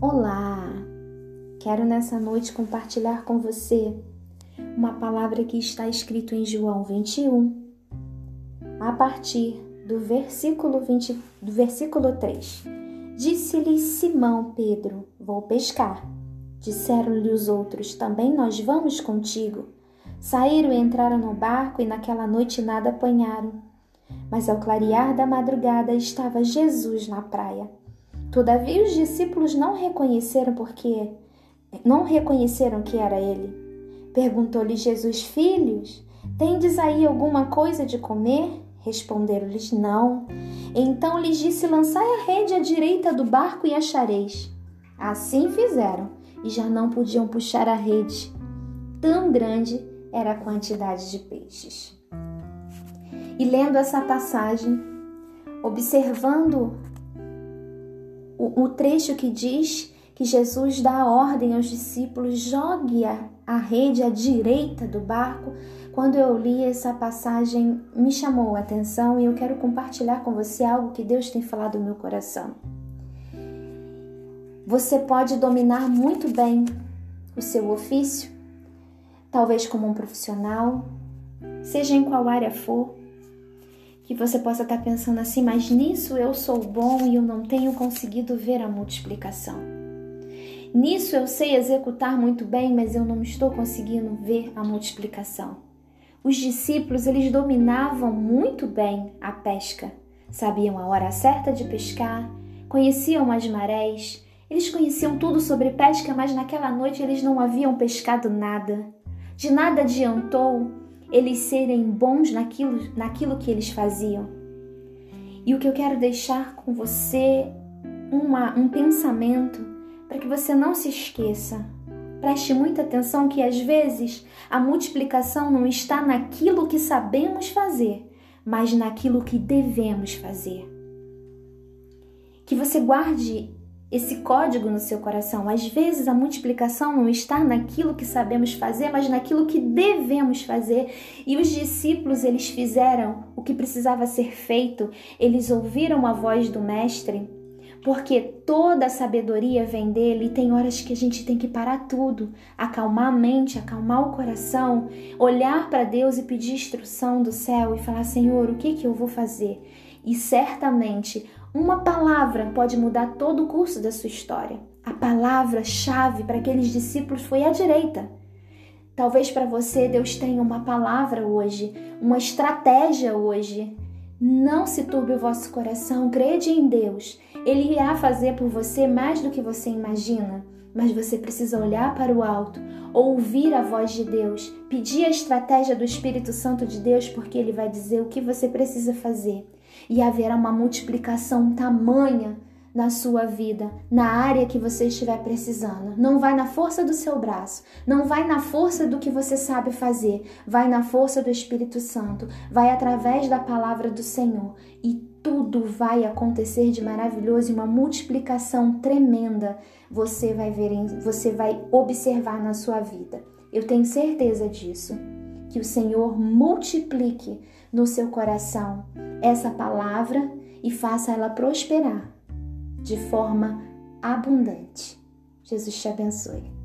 Olá! Quero nessa noite compartilhar com você uma palavra que está escrito em João 21, a partir do versículo 20, do versículo 3. Disse-lhe Simão Pedro: Vou pescar. Disseram-lhe os outros: Também nós vamos contigo. Saíram e entraram no barco e naquela noite nada apanharam. Mas ao clarear da madrugada estava Jesus na praia. Todavia os discípulos não reconheceram porque não reconheceram que era ele. Perguntou-lhe Jesus: Filhos, tendes aí alguma coisa de comer? Responderam-lhes: Não. Então lhes disse: Lançai a rede à direita do barco e achareis. Assim fizeram, e já não podiam puxar a rede. Tão grande era a quantidade de peixes. E lendo essa passagem, observando o, o trecho que diz que Jesus dá ordem aos discípulos: jogue a, a rede à direita do barco. Quando eu li essa passagem, me chamou a atenção e eu quero compartilhar com você algo que Deus tem falado no meu coração. Você pode dominar muito bem o seu ofício, talvez como um profissional, seja em qual área for, que você possa estar pensando assim, mas nisso eu sou bom e eu não tenho conseguido ver a multiplicação. Nisso eu sei executar muito bem, mas eu não estou conseguindo ver a multiplicação. Os discípulos, eles dominavam muito bem a pesca. Sabiam a hora certa de pescar, conheciam as marés, eles conheciam tudo sobre pesca, mas naquela noite eles não haviam pescado nada. De nada adiantou eles serem bons naquilo, naquilo que eles faziam. E o que eu quero deixar com você uma, um pensamento para que você não se esqueça. Preste muita atenção que às vezes a multiplicação não está naquilo que sabemos fazer, mas naquilo que devemos fazer. Que você guarde esse código no seu coração. Às vezes a multiplicação não está naquilo que sabemos fazer, mas naquilo que devemos fazer. E os discípulos, eles fizeram o que precisava ser feito. Eles ouviram a voz do mestre, porque toda a sabedoria vem dele e tem horas que a gente tem que parar tudo, acalmar a mente, acalmar o coração, olhar para Deus e pedir instrução do céu e falar: "Senhor, o que que eu vou fazer?" E certamente uma palavra pode mudar todo o curso da sua história. A palavra-chave para aqueles discípulos foi a direita. Talvez para você Deus tenha uma palavra hoje, uma estratégia hoje. Não se turbe o vosso coração, crede em Deus. Ele irá fazer por você mais do que você imagina. Mas você precisa olhar para o alto, ouvir a voz de Deus, pedir a estratégia do Espírito Santo de Deus, porque ele vai dizer o que você precisa fazer e haverá uma multiplicação tamanha na sua vida, na área que você estiver precisando. Não vai na força do seu braço, não vai na força do que você sabe fazer, vai na força do Espírito Santo, vai através da palavra do Senhor e tudo vai acontecer de maravilhoso e uma multiplicação tremenda você vai ver, você vai observar na sua vida. Eu tenho certeza disso que o Senhor multiplique no seu coração essa palavra e faça ela prosperar de forma abundante. Jesus te abençoe.